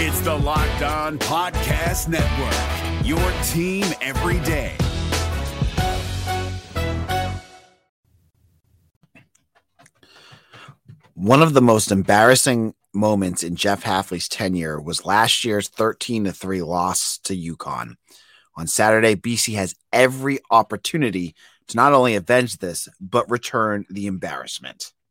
It's the Locked On Podcast Network, your team every day. One of the most embarrassing moments in Jeff Hafley's tenure was last year's 13 to 3 loss to UConn. On Saturday, BC has every opportunity to not only avenge this, but return the embarrassment.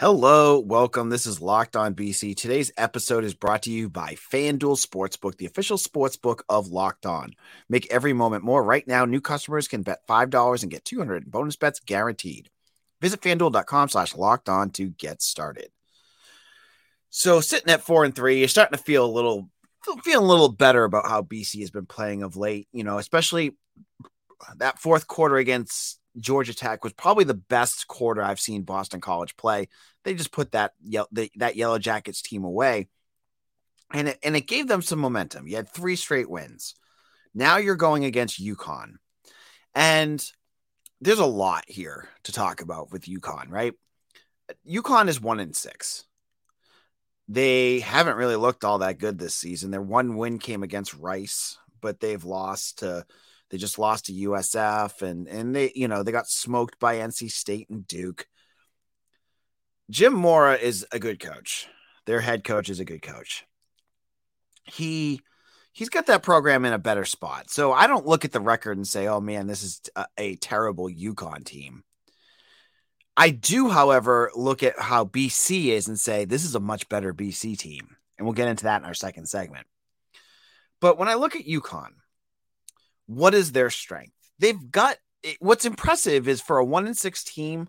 Hello, welcome. This is Locked On BC. Today's episode is brought to you by FanDuel Sportsbook, the official sportsbook of Locked On. Make every moment more. Right now, new customers can bet $5 and get 200 in bonus bets guaranteed. Visit fanduel.com slash locked on to get started. So, sitting at four and three, you're starting to feel a little, feeling a little better about how BC has been playing of late, you know, especially that fourth quarter against Georgia Tech was probably the best quarter I've seen Boston College play. They just put that that Yellow Jackets team away, and it, and it gave them some momentum. You had three straight wins. Now you're going against UConn, and there's a lot here to talk about with UConn. Right, UConn is one in six. They haven't really looked all that good this season. Their one win came against Rice, but they've lost to they just lost to USF and and they you know they got smoked by NC State and Duke. Jim Mora is a good coach. Their head coach is a good coach. He he's got that program in a better spot. So I don't look at the record and say, "Oh man, this is a, uh, a terrible UConn team." I do, however, look at how BC is and say this is a much better BC team. And we'll get into that in our second segment. But when I look at UConn, what is their strength? They've got what's impressive is for a one in six team,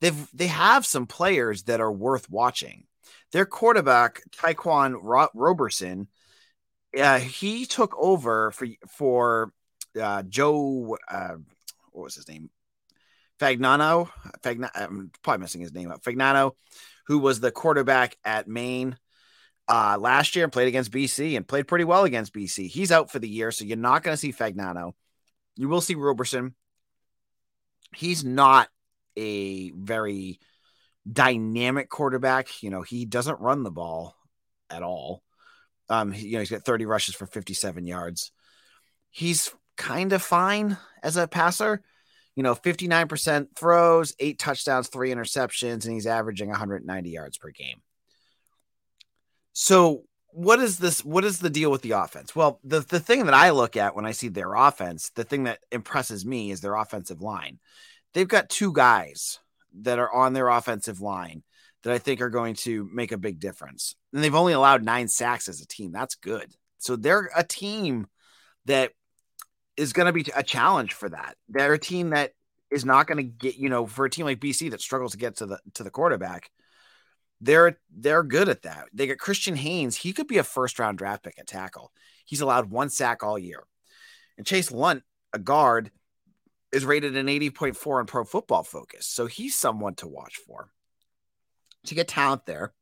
they've they have some players that are worth watching. Their quarterback Ta'Quan Ro- Roberson, uh, he took over for for uh, Joe. Uh, what was his name? Fagnano. Fagna- I'm probably messing his name up. Fagnano, who was the quarterback at Maine uh, last year and played against BC and played pretty well against BC. He's out for the year, so you're not going to see Fagnano. You will see Roberson. He's not a very dynamic quarterback. You know, he doesn't run the ball at all. Um, you know, he's got 30 rushes for 57 yards. He's kind of fine as a passer. You know, 59% throws, eight touchdowns, three interceptions, and he's averaging 190 yards per game. So what is this? What is the deal with the offense? Well, the, the thing that I look at when I see their offense, the thing that impresses me is their offensive line. They've got two guys that are on their offensive line that I think are going to make a big difference. And they've only allowed nine sacks as a team. That's good. So they're a team that is going to be a challenge for that. They're a team that is not going to get, you know, for a team like BC that struggles to get to the to the quarterback they're they're good at that. They got Christian Haynes. He could be a first round draft pick at tackle. He's allowed one sack all year. And Chase Lunt, a guard, is rated an 80.4 on Pro Football Focus. So he's someone to watch for. To get talent there.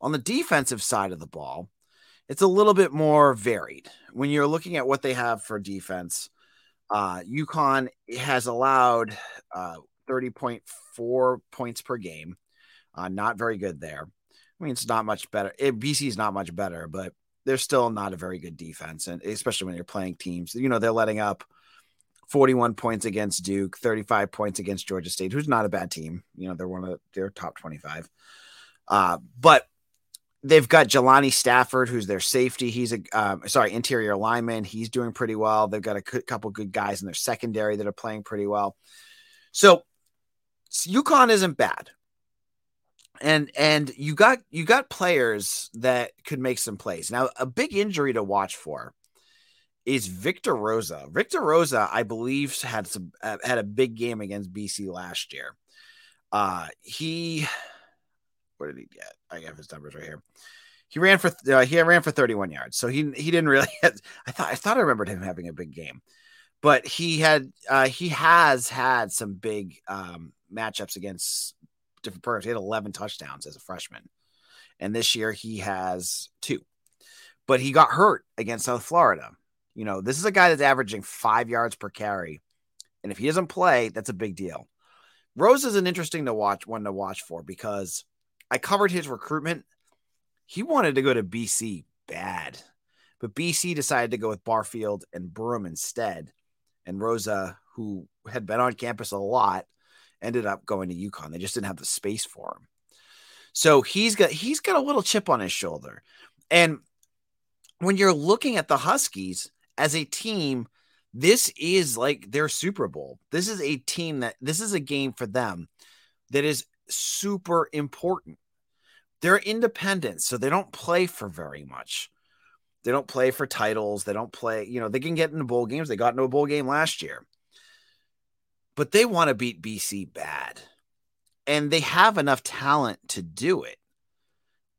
On the defensive side of the ball, it's a little bit more varied. When you're looking at what they have for defense, uh, UConn has allowed uh, 30.4 points per game. Uh, not very good there. I mean, it's not much better. It, BC is not much better, but they're still not a very good defense, and especially when you're playing teams. You know, they're letting up 41 points against Duke, 35 points against Georgia State, who's not a bad team. You know, they're one of their top 25. Uh, but they've got Jelani Stafford, who's their safety. He's a uh, sorry interior lineman. He's doing pretty well. They've got a c- couple good guys in their secondary that are playing pretty well. So, so UConn isn't bad and and you got you got players that could make some plays. Now, a big injury to watch for is Victor Rosa. Victor Rosa, I believe, had some uh, had a big game against BC last year. Uh, he, what did he get? I have his numbers right here. He ran for uh, he ran for 31 yards, so he he didn't really. Have, I thought I thought I remembered him having a big game, but he had uh, he has had some big um, matchups against different programs. He had 11 touchdowns as a freshman, and this year he has two. But he got hurt against South Florida. You know, this is a guy that's averaging five yards per carry, and if he doesn't play, that's a big deal. Rose is an interesting to watch one to watch for because I covered his recruitment. He wanted to go to BC bad, but BC decided to go with Barfield and Broome instead. And Rosa, who had been on campus a lot, ended up going to UConn. They just didn't have the space for him. So he's got he's got a little chip on his shoulder. And when you're looking at the Huskies as a team, this is like their Super Bowl. This is a team that this is a game for them that is super important. They're independent, so they don't play for very much. They don't play for titles. They don't play, you know, they can get into bowl games. They got into a bowl game last year but they want to beat BC bad. And they have enough talent to do it.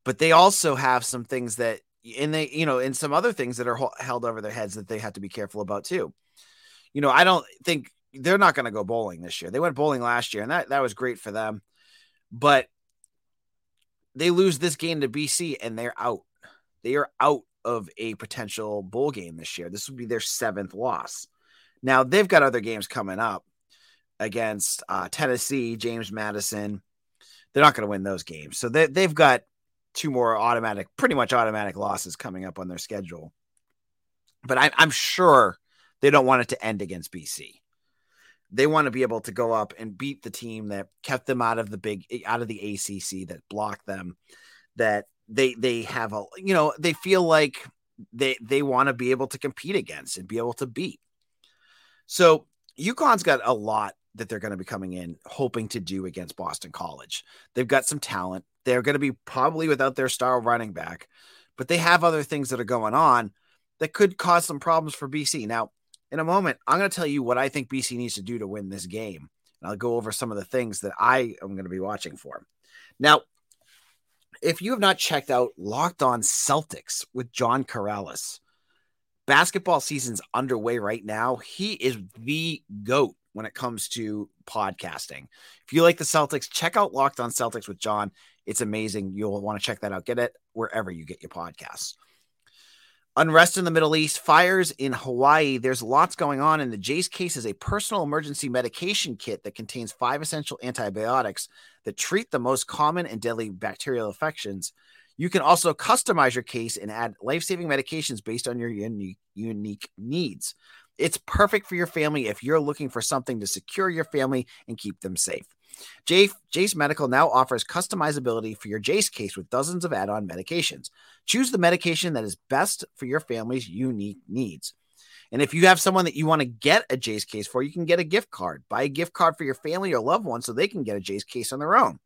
But they also have some things that, and they, you know, and some other things that are held over their heads that they have to be careful about too. You know, I don't think they're not going to go bowling this year. They went bowling last year, and that, that was great for them. But they lose this game to BC and they're out. They are out of a potential bowl game this year. This would be their seventh loss. Now they've got other games coming up, against uh, Tennessee, James Madison. They're not going to win those games. So they, they've got two more automatic, pretty much automatic losses coming up on their schedule. But I, I'm sure they don't want it to end against BC. They want to be able to go up and beat the team that kept them out of the big, out of the ACC, that blocked them, that they they have a, you know, they feel like they they want to be able to compete against and be able to beat. So UConn's got a lot that they're going to be coming in hoping to do against Boston College. They've got some talent. They're going to be probably without their star running back, but they have other things that are going on that could cause some problems for BC. Now, in a moment, I'm going to tell you what I think BC needs to do to win this game. And I'll go over some of the things that I am going to be watching for. Now, if you have not checked out Locked On Celtics with John Karalis, basketball season's underway right now. He is the GOAT when it comes to podcasting. If you like the Celtics, check out Locked on Celtics with John. It's amazing. You'll want to check that out. Get it wherever you get your podcasts. Unrest in the Middle East, fires in Hawaii. There's lots going on, and the Jase case is a personal emergency medication kit that contains five essential antibiotics that treat the most common and deadly bacterial infections. You can also customize your case and add life saving medications based on your unique, unique needs. It's perfect for your family if you're looking for something to secure your family and keep them safe. Jase, Medical now offers customizability for your Jase case with dozens of add on medications. Choose the medication that is best for your family's unique needs. And if you have someone that you want to get a Jase case for, you can get a gift card. Buy a gift card for your family or loved one so they can get a Jase case on their own.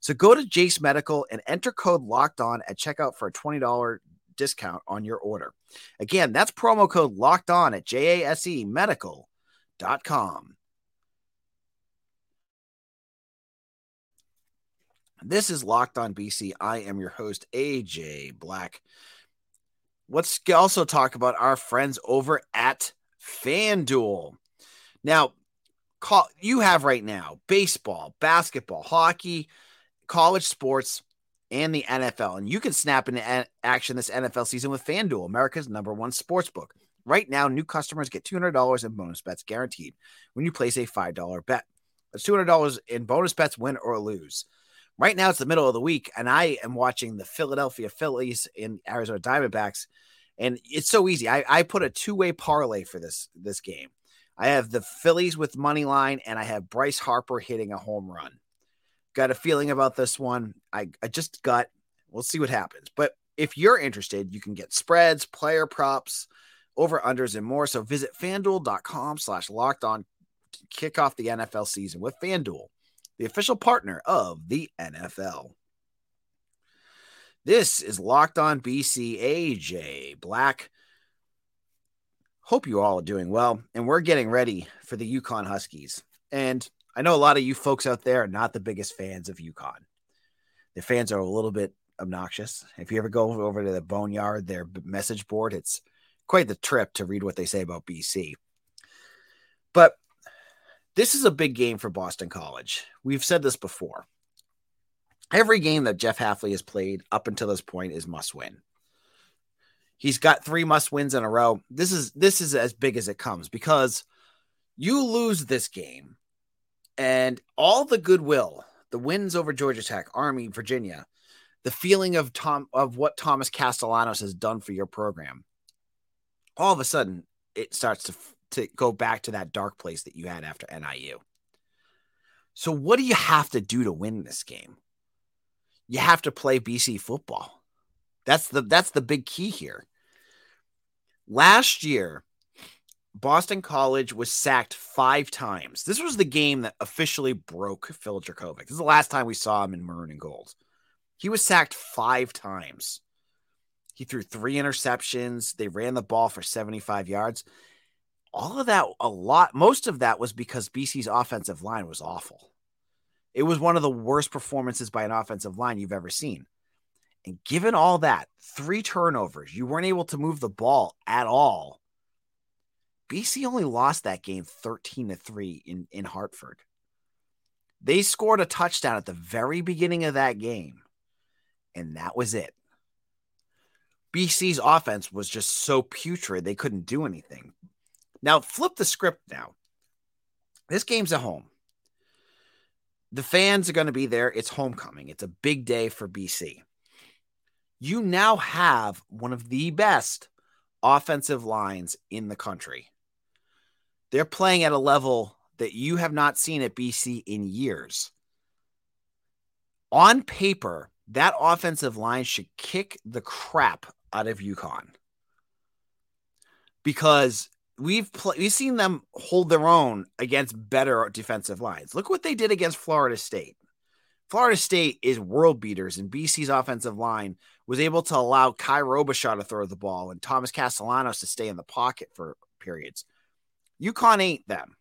So go to Jase Medical and enter code locked on at checkout for a $20 discount on your order. Again, that's promo code locked on at JASE medical.com. This is Locked On BC. I am your host, AJ Black. Let's also talk about our friends over at FanDuel. Now, call you have right now baseball, basketball, hockey, college sports and the NFL. And you can snap into action this NFL season with FanDuel, America's number one sports book. Right now, new customers get $200 in bonus bets guaranteed when you place a $5 bet. That's $200 in bonus bets, win or lose. Right now, it's the middle of the week, and I am watching the Philadelphia Phillies and Arizona Diamondbacks. And it's so easy. I, I put a two-way parlay for this this game. I have the Phillies with money line, and I have Bryce Harper hitting a home run. Got a feeling about this one. I, I just got, we'll see what happens. But if you're interested, you can get spreads, player props, over unders, and more. So visit fanduel.com slash locked on to kick off the NFL season with FanDuel, the official partner of the NFL. This is Locked On BC AJ Black. Hope you all are doing well. And we're getting ready for the UConn Huskies. And I know a lot of you folks out there are not the biggest fans of UConn. The fans are a little bit obnoxious. If you ever go over to the Boneyard, their message board, it's quite the trip to read what they say about BC. But this is a big game for Boston College. We've said this before. Every game that Jeff Hafley has played up until this point is must win. He's got three must wins in a row. This is this is as big as it comes because you lose this game and all the goodwill, the wins over Georgia Tech, Army, Virginia, the feeling of Tom of what Thomas Castellanos has done for your program. All of a sudden, it starts to to go back to that dark place that you had after NIU. So what do you have to do to win this game? You have to play BC football. That's the that's the big key here. Last year, Boston College was sacked five times. This was the game that officially broke Phil Jurkovec. This is the last time we saw him in maroon and gold. He was sacked five times. He threw three interceptions. They ran the ball for 75 yards. All of that, a lot, most of that was because BC's offensive line was awful. It was one of the worst performances by an offensive line you've ever seen. And given all that, three turnovers, you weren't able to move the ball at all. BC only lost that game 13 to 3 in, in Hartford. They scored a touchdown at the very beginning of that game, and that was it. BC's offense was just so putrid, they couldn't do anything. Now, flip the script now. This game's at home. The fans are going to be there. It's homecoming. It's a big day for BC you now have one of the best offensive lines in the country. They're playing at a level that you have not seen at BC in years. On paper, that offensive line should kick the crap out of UConn because we've pl- we've seen them hold their own against better defensive lines. Look what they did against Florida State. Florida State is world beaters, and BC's offensive line was able to allow Kye Robichaux to throw the ball and Thomas Castellanos to stay in the pocket for periods. UConn ain't them.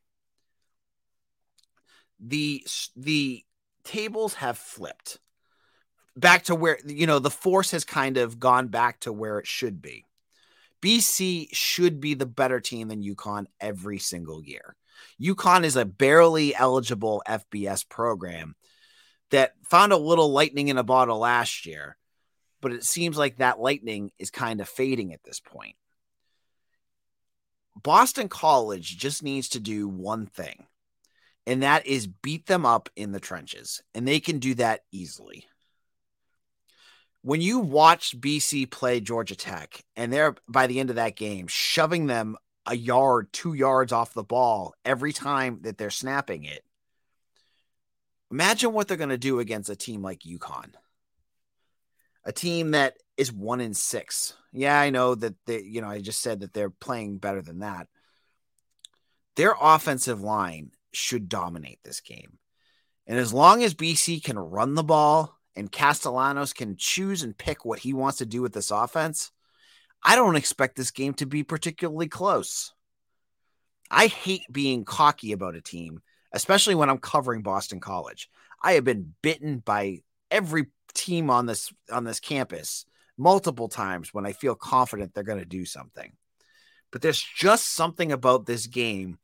The the tables have flipped back to where you know the force has kind of gone back to where it should be. BC should be the better team than UConn every single year. UConn is a barely eligible FBS program that found a little lightning in a bottle last year, but it seems like that lightning is kind of fading at this point. Boston College just needs to do one thing, and that is beat them up in the trenches, and they can do that easily. When you watch BC play Georgia Tech, and they're by the end of that game shoving them a yard, two yards off the ball every time that they're snapping it, Imagine what they're going to do against a team like UConn, a team that is one in six. Yeah, I know that they, you know, I just said that they're playing better than that. Their offensive line should dominate this game. And as long as BC can run the ball and Castellanos can choose and pick what he wants to do with this offense, I don't expect this game to be particularly close. I hate being cocky about a team especially when I'm covering Boston College. I have been bitten by every team on this on this campus multiple times when I feel confident they're going to do something. But there's just something about this game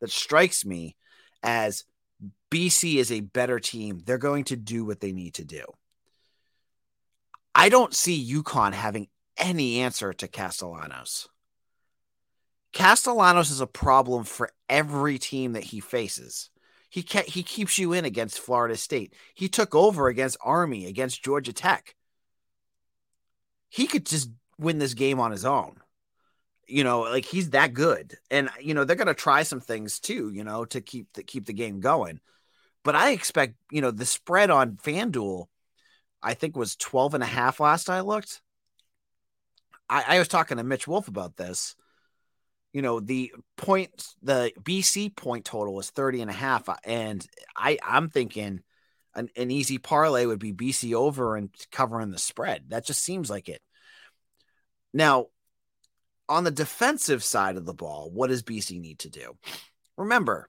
that strikes me as BC is a better team. They're going to do what they need to do. I don't see UConn having any answer to Castellanos. Castellanos is a problem for every team that he faces. He he keeps you in against Florida State. He took over against Army, against Georgia Tech. He could just win this game on his own. You know, like he's that good. And you know, they're to try some things too, you know, to keep the keep the game going. But I expect, you know, the spread on FanDuel I think was 12 and a half last I looked. I, I was talking to Mitch Wolf about this you know the point the bc point total was 30 and a half and i i'm thinking an, an easy parlay would be bc over and covering the spread that just seems like it now on the defensive side of the ball what does bc need to do remember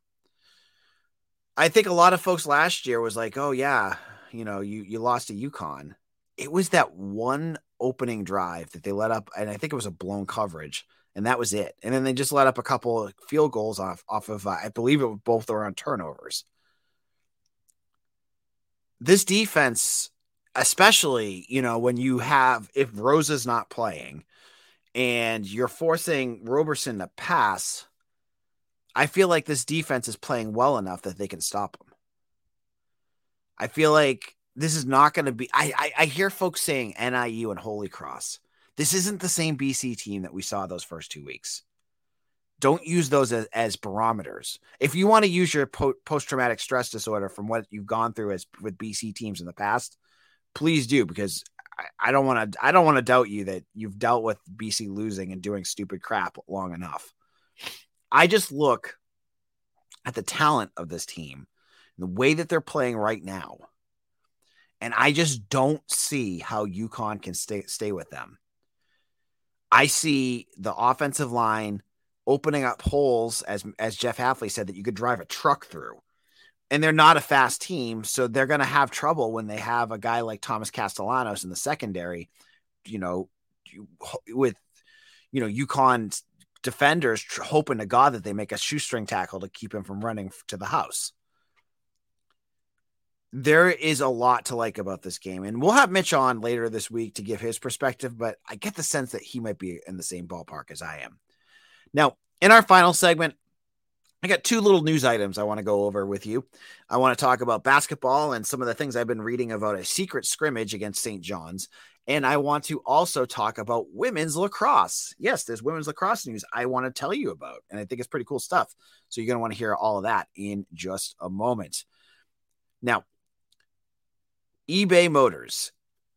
i think a lot of folks last year was like oh yeah you know you you lost to UConn it was that one opening drive that they let up and i think it was a blown coverage and that was it. And then they just let up a couple of field goals off off of uh, I believe it both were on turnovers. This defense, especially you know when you have if Rosa's not playing, and you're forcing Roberson to pass, I feel like this defense is playing well enough that they can stop him. I feel like this is not going to be. I, I, I hear folks saying NIU and Holy Cross. This isn't the same BC team that we saw those first two weeks. Don't use those as, as barometers. If you want to use your po- post traumatic stress disorder from what you've gone through as with BC teams in the past, please do because I, I don't want to. I don't want to doubt you that you've dealt with BC losing and doing stupid crap long enough. I just look at the talent of this team, the way that they're playing right now and I just don't see how UConn can stay stay with them. I see the offensive line opening up holes, as as Jeff Hafley said, that you could drive a truck through. And they're not a fast team, so they're going to have trouble when they have a guy like Thomas Castellanos in the secondary. You know, with you know UConn defenders hoping to God that they make a shoestring tackle to keep him from running to the house there is a lot to like about this game. And we'll have Mitch on later this week to give his perspective, but I get the sense that he might be in the same ballpark as I am. Now, in our final segment, I got two little news items I want to go over with you. I want to talk about basketball and some of the things I've been reading about a secret scrimmage against St. John's. And I want to also talk about women's lacrosse. Yes, there's women's lacrosse news I want to tell you about. And I think it's pretty cool stuff. So you're going to want to hear all of that in just a moment. Now, eBay Motors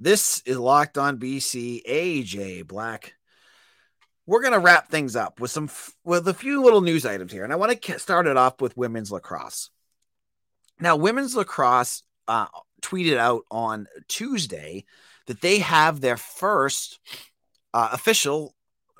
This is Locked On BC. AJ Black. We're gonna wrap things up with some with a few little news items here, and I want to start it off with women's lacrosse. Now, women's lacrosse uh, tweeted out on Tuesday that they have their first uh, official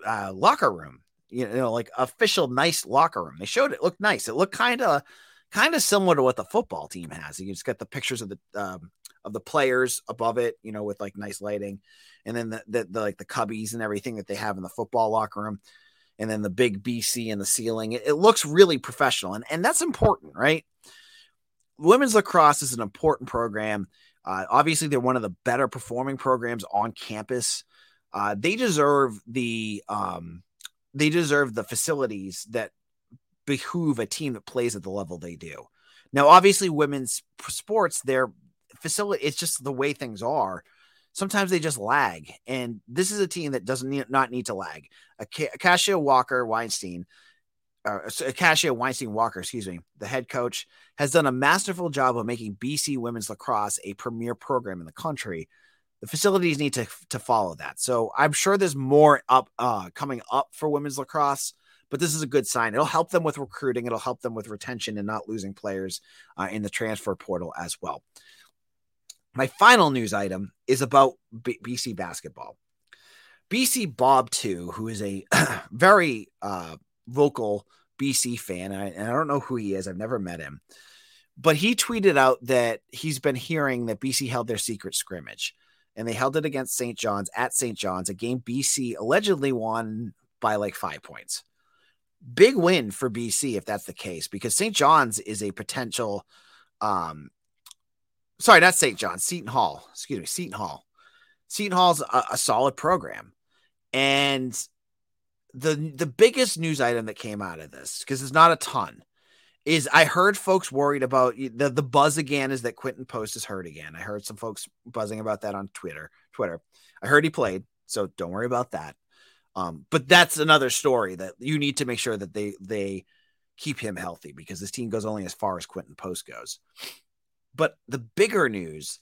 uh, locker room. You know, like official nice locker room. They showed it looked nice. It looked kind of kind of similar to what the football team has. You just got the pictures of the um, of the players above it, you know, with like nice lighting, and then the, the, the like the cubbies and everything that they have in the football locker room, and then the big BC in the ceiling. It, it looks really professional, and and that's important, right? Women's lacrosse is an important program. Uh, obviously, they're one of the better performing programs on campus. Uh, they deserve the um, they deserve the facilities that behoove a team that plays at the level they do. Now, obviously, women's sports, they're facility, it's just the way things are. Sometimes they just lag, and this is a team that doesn't need, not need to lag. Acacia Walker Weinstein, uh, Acacia Weinstein Walker, excuse me, the head coach, has done a masterful job of making BC women's lacrosse a premier program in the country. The facilities need to to follow that. So I'm sure there's more up uh, coming up for women's lacrosse but this is a good sign. It'll help them with recruiting. It'll help them with retention and not losing players uh, in the transfer portal as well. My final news item is about B- BC basketball. BC Bob 2, who is a very uh, vocal BC fan, and I, and I, don't know who he is, I've never met him. But he tweeted out that he's been hearing that BC held their secret scrimmage and they held it against St. John's at St. John's, a game BC allegedly won by like five points. Big win for BC if that's the case, because St. John's is a potential um sorry, not St. John, Seton Hall. Excuse me, Seton Hall. Seton Hall's a, a solid program. And the the biggest news item that came out of this, because it's not a ton, is I heard folks worried about the the buzz again is that Quinten Post is hurt again. I heard some folks buzzing about that on Twitter. Twitter. I heard he played, so don't worry about that. Um, but that's another story that you need to make sure that they they keep him healthy because this team goes only as far as Quinten Post goes. But the bigger news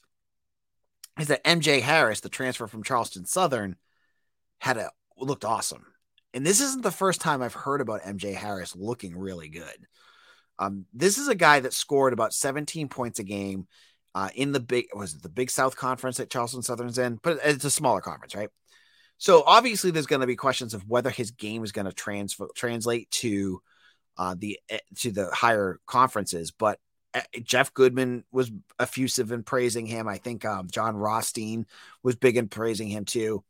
is that MJ Harris, the transfer from Charleston Southern, had a looked awesome. And this isn't the first time I've heard about MJ Harris looking really good. Um, this is a guy that scored about 17 points a game uh, in the big was it the Big South Conference that Charleston Southern's in, but it's a smaller conference, right? So obviously, there's going to be questions of whether his game is going to transfer translate to uh, the eh, to the higher conferences. But Jeff Goodman was effusive in praising him. I think um, Jon Rothstein was big in praising him too.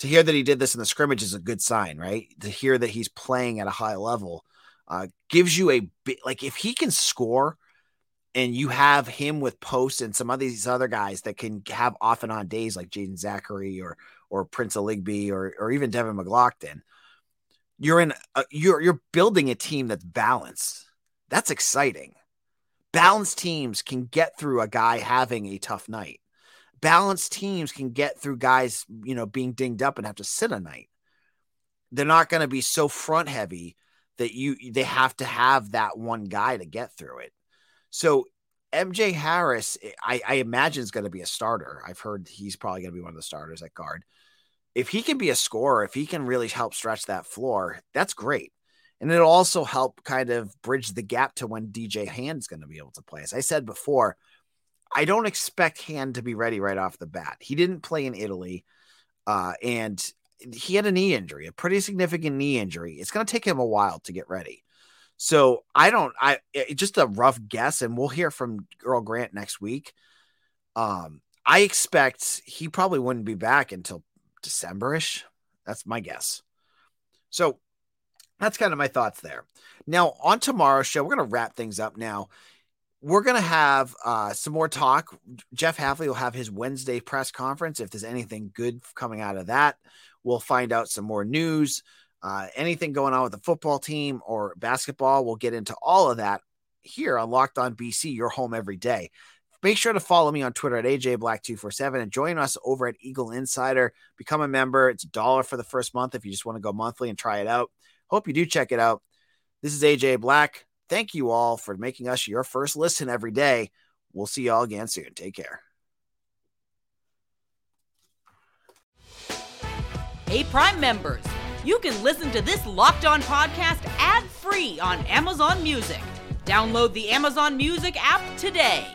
To hear that he did this in the scrimmage is a good sign, right? To hear that he's playing at a high level uh, gives you a bit like if he can score and you have him with posts and some of these other guys that can have off and on days like Jaeden Zackery or or Prince Aligbe or or even Devin McGlockton, you're in a, you're you're building a team that's balanced. That's exciting. Balanced teams can get through a guy having a tough night. Balanced teams can get through guys, you know, being dinged up and have to sit a night. They're not going to be so front heavy that you they have to have that one guy to get through it. So MJ Harris, I, I imagine is going to be a starter. I've heard he's probably going to be one of the starters at guard. If he can be a scorer, if he can really help stretch that floor, that's great. And it'll also help kind of bridge the gap to when DJ Hand's going to be able to play. As I said before, I don't expect Hand to be ready right off the bat. He didn't play in Italy, uh, and he had a knee injury, a pretty significant knee injury. It's going to take him a while to get ready. So I don't, I just a rough guess, and we'll hear from Earl Grant next week. Um, I expect he probably wouldn't be back until Decemberish. That's my guess. So that's kind of my thoughts there. Now on tomorrow's show, we're going to wrap things up now. We're going to have uh, some more talk. Jeff Hafley will have his Wednesday press conference. If there's anything good coming out of that, We'll find out some more news, uh, anything going on with the football team or basketball. We'll get into all of that here on Locked On BC, your home every day. Make sure to follow me on Twitter at AJBlack247 and join us over at Eagle Insider. Become a member. It's a dollar for the first month if you just want to go monthly and try it out. Hope you do check it out. This is AJ Black. Thank you all for making us your first listen every day. We'll see you all again soon. Take care. Hey, Prime members, you can listen to this Locked On podcast ad free on Amazon Music. Download the Amazon Music app today.